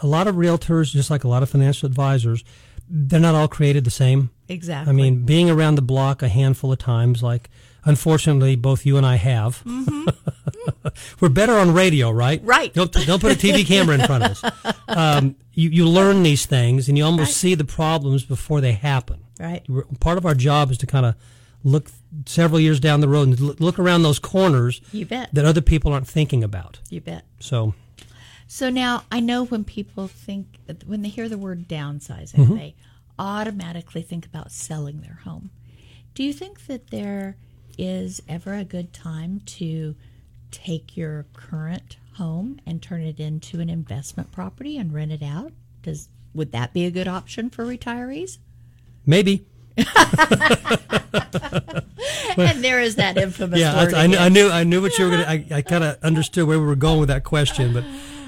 a lot of realtors, just like a lot of financial advisors, they're not all created the same. Exactly. I mean, being around the block a handful of times, like unfortunately both you and I have. Mm-hmm. We're better on radio, right? Right. Don't don't put a TV camera in front of us. Um, you you learn these things, and you almost see the problems before they happen. Right. Part of our job is to kind of look several years down the road and look- look around those corners You bet. that other people aren't thinking about. You bet. So. So now I know when people think, when they hear the word downsizing, Mm-hmm. they automatically think about selling their home. Do you think that there is ever a good time to take your current home and turn it into an investment property and rent it out? Does would that be a good option for retirees? Maybe. and there is that infamous yeah. I, I, knew, I knew I knew what you were going to. I, I kind of understood where we were going with that question, but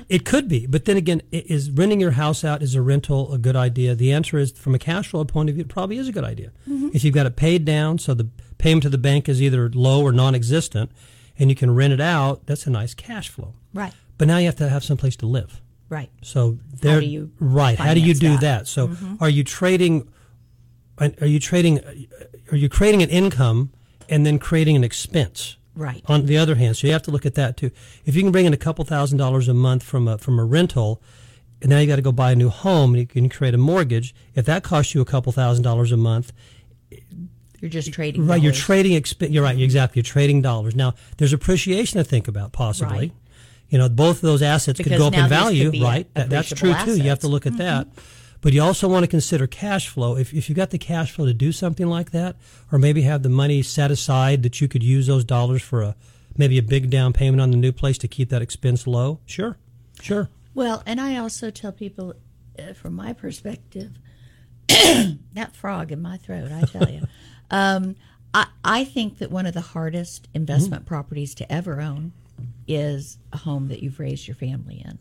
it could be. But then again, is renting your house out is a rental a good idea? The answer is, from a cash flow point of view, it probably is a good idea. Mm-hmm. If you've got it paid down, so the payment to the bank is either low or non-existent, and you can rent it out, that's a nice cash flow. Right. But now you have to have some place to live. Right. So there, do you right? How do you do that? that? So mm-hmm. are you trading? Are you trading? Are you creating an income and then creating an expense? Right. On the other hand, so you have to look at that too. If you can bring in a couple thousand dollars a month from a from a rental, and now you got to go buy a new home and you can create a mortgage. If that costs you a couple thousand dollars a month, You're just trading. right? You're trading. Exp- you're right. Exactly. You're trading dollars. Now there's appreciation to think about possibly. Right. You know, both of those assets could go up in value, right? That, that's true appreciable too. You have to look at that. But you also want to consider cash flow. If, if you've got the cash flow to do something like that, or maybe have the money set aside that you could use those dollars for a maybe a big down payment on the new place to keep that expense low, sure, sure. Well, and I also tell people, uh, from my perspective, that frog in my throat, I tell you, um, I, I think that one of the hardest investment Mm-hmm. properties to ever own is a home that you've raised your family in.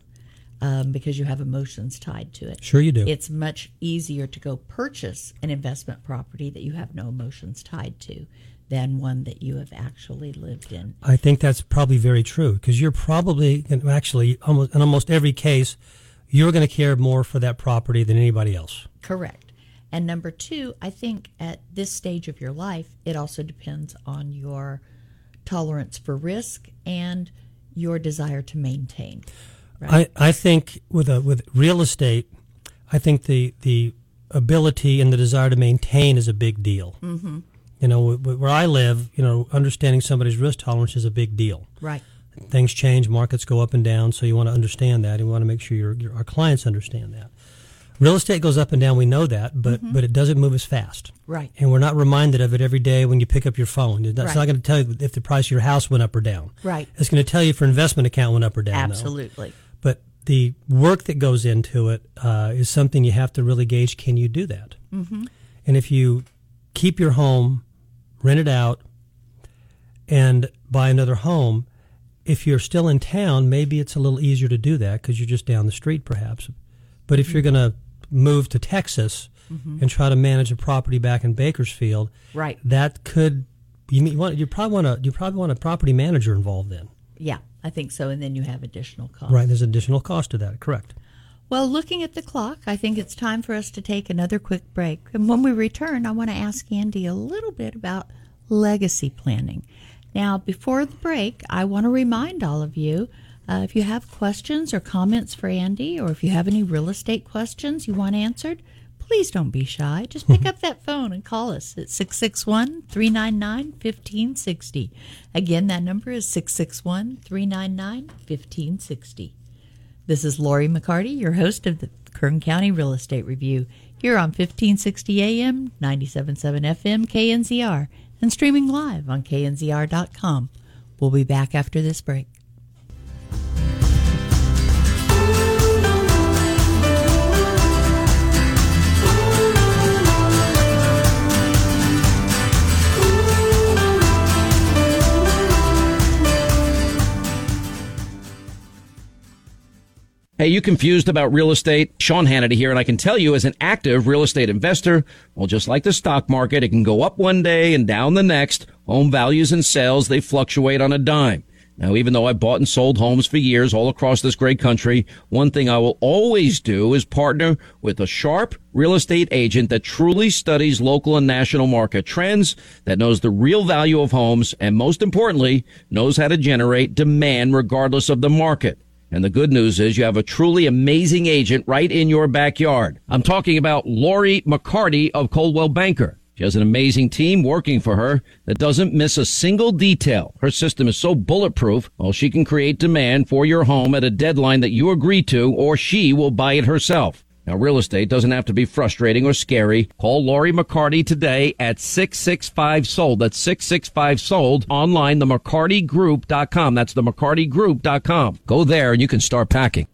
Um, because you have emotions tied to it. Sure you do. It's much easier to go purchase an investment property that you have no emotions tied to than one that you have actually lived in. I think that's probably very true because you're probably actually almost in almost every case you're going to care more for that property than anybody else. Correct. And number two, I think at this stage of your life, it also depends on your tolerance for risk and your desire to maintain. I, I think with a with real estate, I think the the ability and the desire to maintain is a big deal. Mm-hmm. You know, wh- wh- where I live, you know, understanding somebody's risk tolerance is a big deal. Right. Things change, markets go up and down, so you want to understand that, and you want to make sure your, your our clients understand that. Real estate goes up and down, we know that, but but it doesn't move as fast. Right. And we're not reminded of it every day when you pick up your phone. It's Right. not going to tell you if the price of your house went up or down. Right. It's going to tell you if your investment account went up or down. though. Absolutely. But the work that goes into it uh, is something you have to really gauge. Can you do that? Mm-hmm. And if you keep your home, rent it out, and buy another home, if you're still in town, maybe it's a little easier to do that because you're just down the street, perhaps. But if you're going to move to Texas Mhm. and try to manage a property back in Bakersfield, Right. that could you mean, want you probably want to you probably want a property manager involved then, Yeah, I think so. And then you have additional cost. right? There's additional cost to that, correct? Well, looking at the clock, I think it's time for us to take another quick break. And when we return, I want to ask Andy a little bit about legacy planning. Now, before the break, I want to remind all of you uh, if you have questions or comments for Andy, or if you have any real estate questions you want answered, please don't be shy. Just pick up that phone and call us at 661 399 1560. Again, that number is 661 399 1560. This is Lori McCarty, your host of the Kern County Real Estate Review, here on 1560 AM, 97.7 FM, KNZR, and streaming live on knzr.com. We'll be back after this break. Hey, you confused about real estate? Sean Hannity here, and I can tell you as an active real estate investor, well, just like the stock market, it can go up one day and down the next. Home values and sales, they fluctuate on a dime. Now, even though I bought and sold homes for years all across this great country, one thing I will always do is partner with a sharp real estate agent that truly studies local and national market trends, that knows the real value of homes, and most importantly, knows how to generate demand regardless of the market. And the good news is you have a truly amazing agent right in your backyard. I'm talking about Lori McCarty of Coldwell Banker. She has an amazing team working for her that doesn't miss a single detail. Her system is so bulletproof, well, she can create demand for your home at a deadline that you agree to, or she will buy it herself. Now, real estate doesn't have to be frustrating or scary. Call Lori McCarty today at 665 sold. That's 665 sold online, the McCartyGroup.com. That's the McCartyGroup.com. Go there and you can start packing.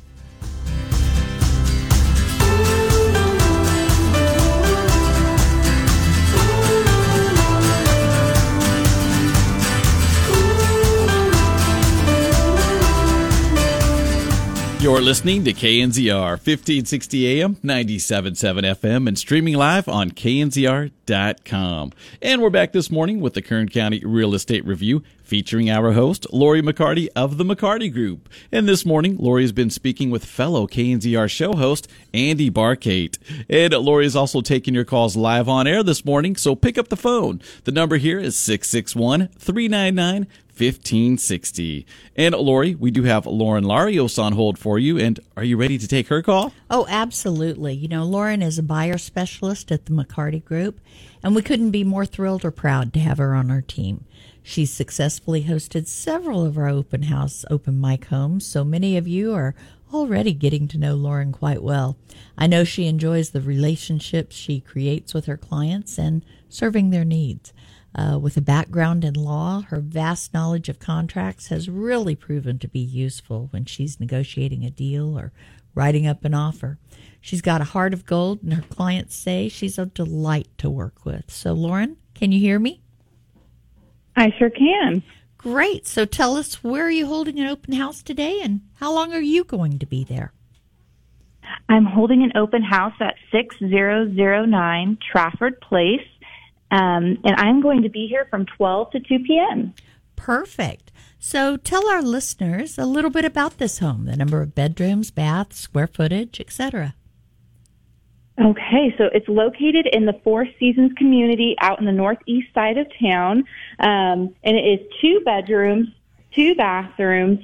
You're listening to KNZR 1560 AM, 97.7 FM, and streaming live on knzr.com. And we're back this morning with the Kern County Real Estate Review featuring our host, Lori McCarty of the McCarty Group. And this morning, Lori has been speaking with fellow KNZR show host, Andy Barkate. And Lori is also taking your calls live on air this morning, so pick up the phone. The number here is 661 399 1560. And Lori, we do have Lauren Larios on hold for you. And are you ready to take her call? Oh, absolutely. You know, Lauren is a buyer specialist at the McCarty Group, and we couldn't be more thrilled or proud to have her on our team. She's successfully hosted several of our open house, open mic homes, so many of you are already getting to know Lauren quite well. I know she enjoys the relationships she creates with her clients and serving their needs. Uh, with a background in law, her vast knowledge of contracts has really proven to be useful when she's negotiating a deal or writing up an offer. She's got a heart of gold, and her clients say she's a delight to work with. So, Lauren, can you hear me? I sure can. Great. So, tell us where are you holding an open house today, and how long are you going to be there? I'm holding an open house at 6009 Trafford Place, um, and I'm going to be here from 12 to 2 p.m. Perfect. So, tell our listeners a little bit about this home the number of bedrooms, baths, square footage, etc. Okay, so it's located in the Four Seasons community out in the northeast side of town, um, and it is two bedrooms, two bathrooms,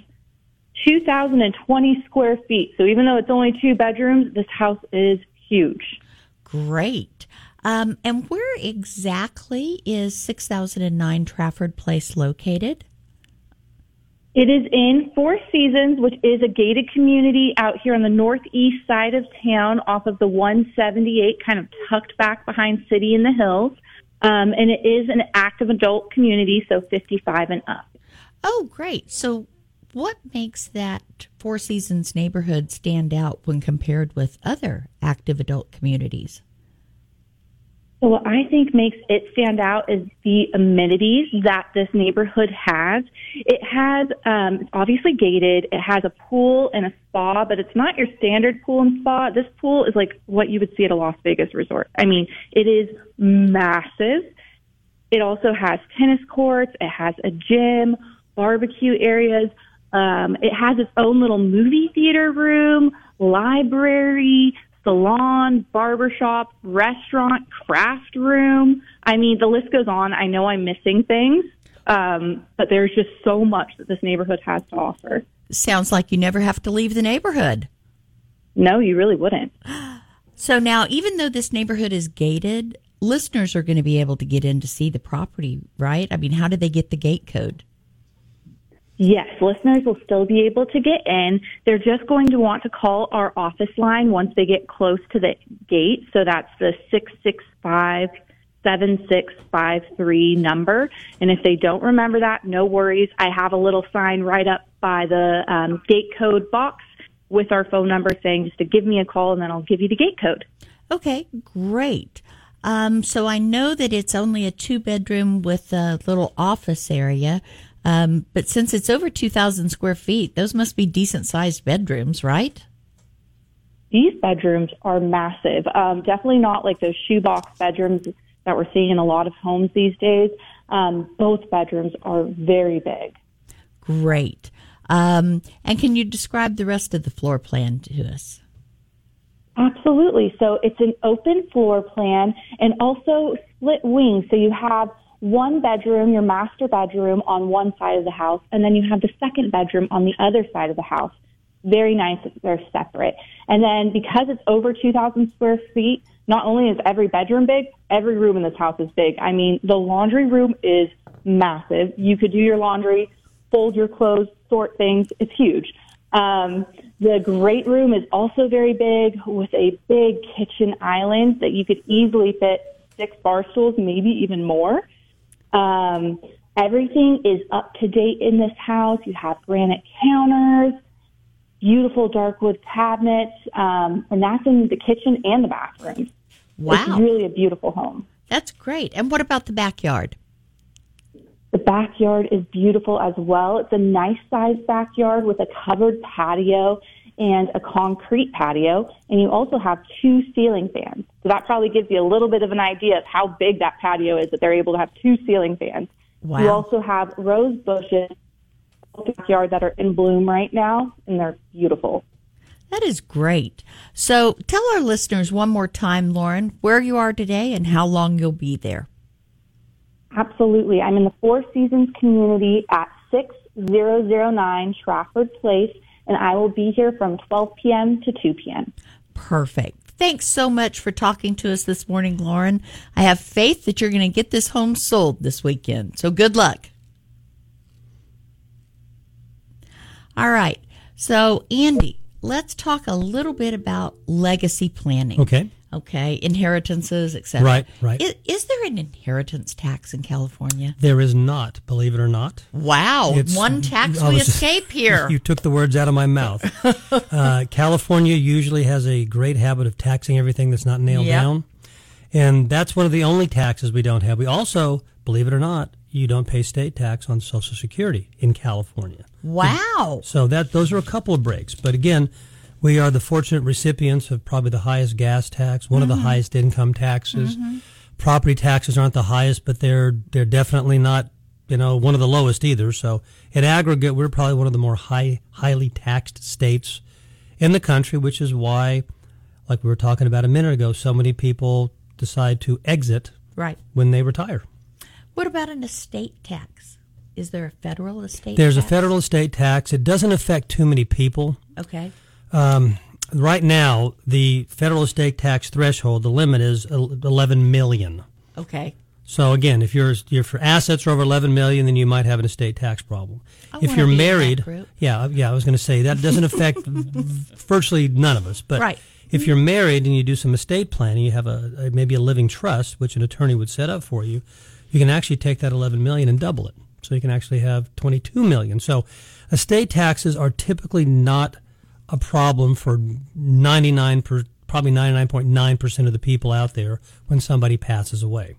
2,020 square feet. So even though it's only two bedrooms, this house is huge. Great. Um, and where exactly is 6009 Trafford Place located? It is in Four Seasons, which is a gated community out here on the northeast side of town off of the 178, kind of tucked back behind City in the Hills. Um, and it is an active adult community, so 55 and up. Oh, great. So, what makes that Four Seasons neighborhood stand out when compared with other active adult communities? So what I think makes it stand out is the amenities that this neighborhood has. It has um, obviously gated. It has a pool and a spa, but it's not your standard pool and spa. This pool is like what you would see at a Las Vegas resort. I mean, it is massive. It also has tennis courts. It has a gym, barbecue areas. Um, it has its own little movie theater room, library, salon, barbershop, restaurant, craft room. I mean, the list goes on. I know I'm missing things, um, but there's just so much that this neighborhood has to offer. Sounds like you never have to leave the neighborhood. No, you really wouldn't. So now, even though this neighborhood is gated, listeners are going to be able to get in to see the property, right? I mean, how do they get the gate code? Yes, listeners will still be able to get in. They're just going to want to call our office line once they get close to the gate. So that's the 665 7653 number. And if they don't remember that, no worries. I have a little sign right up by the um, gate code box with our phone number saying just to give me a call and then I'll give you the gate code. Okay, great. Um, so I know that it's only a two bedroom with a little office area. Um, but since it's over 2,000 square feet, those must be decent sized bedrooms, right? These bedrooms are massive. Um, definitely not like those shoebox bedrooms that we're seeing in a lot of homes these days. Um, both bedrooms are very big. Great. Um, and can you describe the rest of the floor plan to us? Absolutely. So it's an open floor plan and also split wings. So you have one bedroom, your master bedroom on one side of the house, and then you have the second bedroom on the other side of the house. Very nice they're separate. And then because it's over 2,000 square feet, not only is every bedroom big, every room in this house is big. I mean, the laundry room is massive. You could do your laundry, fold your clothes, sort things. It's huge. Um, the great room is also very big with a big kitchen island that you could easily fit six bar stools, maybe even more. Um, everything is up to date in this house. You have granite counters, beautiful dark wood cabinets, um, and that's in the kitchen and the bathroom. Wow. It's really a beautiful home. That's great. And what about the backyard? The backyard is beautiful as well. It's a nice sized backyard with a covered patio and a concrete patio. And you also have two ceiling fans. So that probably gives you a little bit of an idea of how big that patio is that they're able to have two ceiling fans. Wow. You also have rose bushes in the backyard that are in bloom right now, and they're beautiful. That is great. So tell our listeners one more time, Lauren, where you are today and how long you'll be there. Absolutely. I'm in the Four Seasons community at 6009 Trafford Place, and I will be here from 12 p.m. to 2 p.m. Perfect. Thanks so much for talking to us this morning, Lauren. I have faith that you're going to get this home sold this weekend. So good luck. All right. So, Andy, let's talk a little bit about legacy planning. Okay. Okay. Inheritances, etc. Right, right. Is, is there an inheritance tax in California? There is not, believe it or not. Wow. It's- One tax we just- escape here. You took the words out of my mouth. uh, California usually has a great habit of taxing everything that's not nailed Yep. down. And that's one of the only taxes we don't have. We also, believe it or not, you don't pay state tax on Social Security in California. Wow. So that those are a couple of breaks. But again, we are the fortunate recipients of probably the highest gas tax, one of the Mhm. highest income taxes. Mhm. Property taxes aren't the highest, but they're they're definitely not you know one of the lowest either. So in aggregate, we're probably one of the more high highly taxed states in the country, which is why, like we were talking about a minute ago, so many people decide to exit Right. when they retire. What about an estate tax? Is there a federal estate There's a federal estate tax. It doesn't affect too many people. Okay. Um, right now, the federal estate tax threshold, the limit is 11 million. Okay. So again, if you're, you're for assets are over 11 million, then you might have an estate tax problem. I if you're be in that married, yeah, yeah, I was going to say that doesn't affect virtually none of us. But Right. if you're married and you do some estate planning, you have a, a maybe a living trust, which an attorney would set up for you. You can actually take that 11 million and double it. So you can actually have 22 million. So estate taxes are typically not a problem for 99 per, probably 99.9% of the people out there when somebody passes away.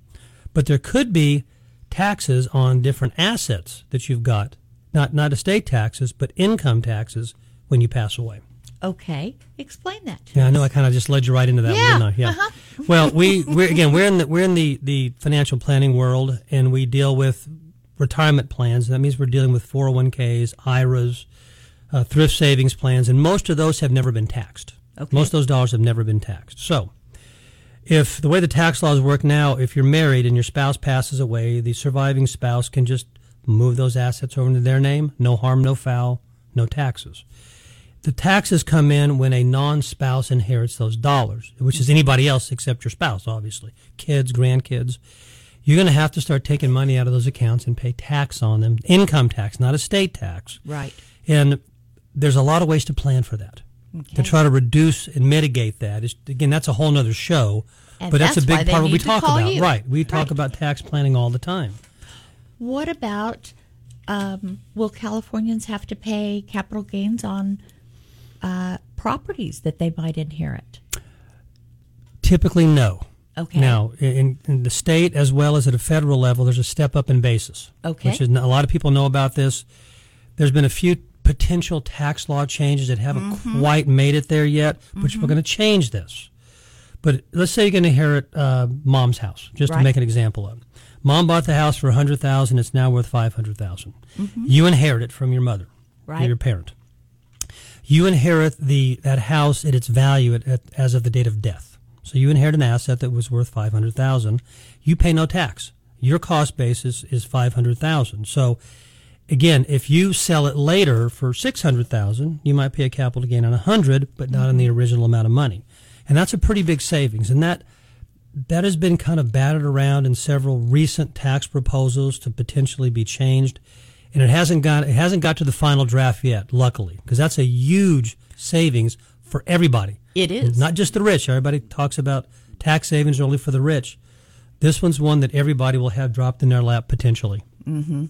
But there could be taxes on different assets that you've got, not, not estate taxes, but income taxes when you pass away. Okay, explain that. Yeah, I know. I kind of just led you right into that, Yeah, didn't I? Yeah. uh-huh. well, we we're, again we're in the we're in the the financial planning world, and we deal with retirement plans. That means we're dealing with 401ks, IRAs, uh, thrift savings plans, and most of those have never been taxed. Okay. Most of those dollars have never been taxed. So, if the way the tax laws work now, if you're married and your spouse passes away, the surviving spouse can just move those assets over into their name. No harm, no foul, no taxes. The taxes come in when a non-spouse inherits those dollars, which is anybody else except your spouse, obviously. Kids, grandkids. You're going to have to start taking money out of those accounts and pay tax on them. Income tax, not estate tax. Right. And there's a lot of ways to plan for that. To try to reduce and mitigate that. Is, again, that's a whole nother show. And but that's, that's a big part of what we talk about. you. Right. We talk Right. about tax planning all the time. What about um, will Californians have to pay capital gains on uh, properties that they might inherit? Typically, no. Okay. Now, in, in the state as well as at a federal level, there's a step up in basis. Okay. Which is a lot of people know about this. There's been a few potential tax law changes that haven't Mhm. quite made it there yet, which Mhm. we're going to change this. But let's say you're going to inherit uh, mom's house, just to make an example of. Mom bought the house for 100000 It's now worth 500000 Mhm. You inherit it from your mother, or Right. your parent. You inherit the that house at its value at, at, as of the date of death. So you inherit an asset that was worth 500000 You pay no tax. Your cost basis is 500000 So again, if you sell it later for 600000 you might pay a capital gain on 100 but not on the original amount of money. And that's a pretty big savings. And that that has been kind of battered around in several recent tax proposals to potentially be changed, and it hasn't got it hasn't got to the final draft yet. Luckily, because that's a huge savings for everybody. It is. not just the rich. Everybody talks about tax savings only for the rich. This one's one that everybody will have dropped in their lap potentially. Mm-hmm.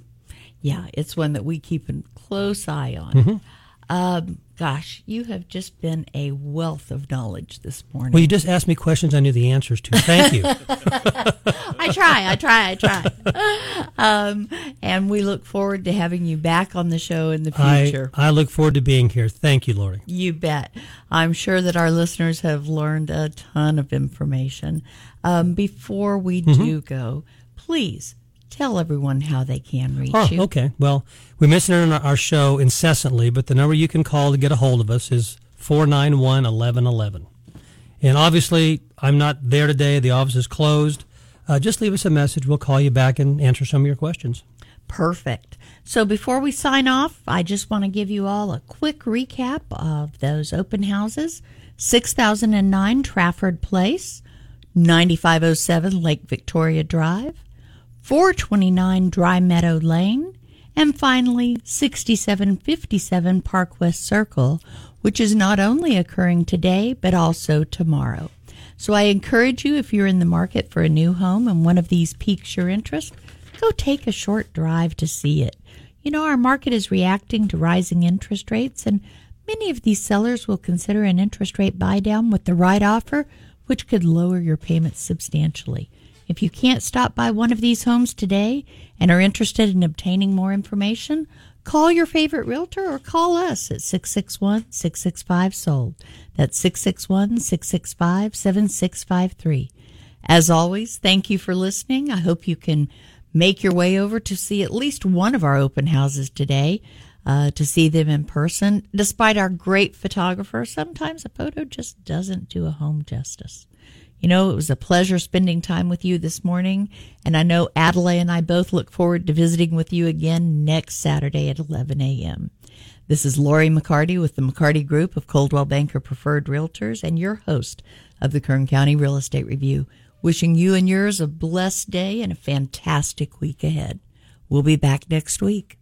Yeah, it's one that we keep a close eye on. Mhm. Um, gosh, you have just been a wealth of knowledge this morning. Well, you just asked me questions I knew the answers to. Thank you. I try, I try, I try. um, and we look forward to having you back on the show in the future. I look forward to being here. Thank you, Lori. You bet. I'm sure that our listeners have learned a ton of information. Um, before we Mhm. do go, please tell everyone how they can reach Oh, you. okay. Well, we mention it in our- show incessantly, but the number you can call to get a hold of us is 491 1111. And obviously, I'm not there today. The office is closed. Uh, just leave us a message. We'll call you back and answer some of your questions. Perfect. So before we sign off, I just want to give you all a quick recap of those open houses 6009 Trafford Place, 9507 Lake Victoria Drive, 429 Dry Meadow Lane, and finally 6757 Park West Circle, which is not only occurring today but also tomorrow. So I encourage you, if you're in the market for a new home and one of these piques your interest, go take a short drive to see it. You know, our market is reacting to rising interest rates, and many of these sellers will consider an interest rate buy down with the right offer, which could lower your payments substantially. If you can't stop by one of these homes today and are interested in obtaining more information, call your favorite realtor or call us at 661 665 SOLD. That's 661 665 7653. As always, thank you for listening. I hope you can make your way over to see at least one of our open houses today, uh, to see them in person. Despite our great photographer, sometimes a photo just doesn't do a home justice. You know, it was a pleasure spending time with you this morning, and I know Adelaide and I both look forward to visiting with you again next Saturday at 11 a.m. This is Lori McCarty with the McCarty Group of Coldwell Banker Preferred Realtors and your host of the Kern County Real Estate Review, wishing you and yours a blessed day and a fantastic week ahead. We'll be back next week.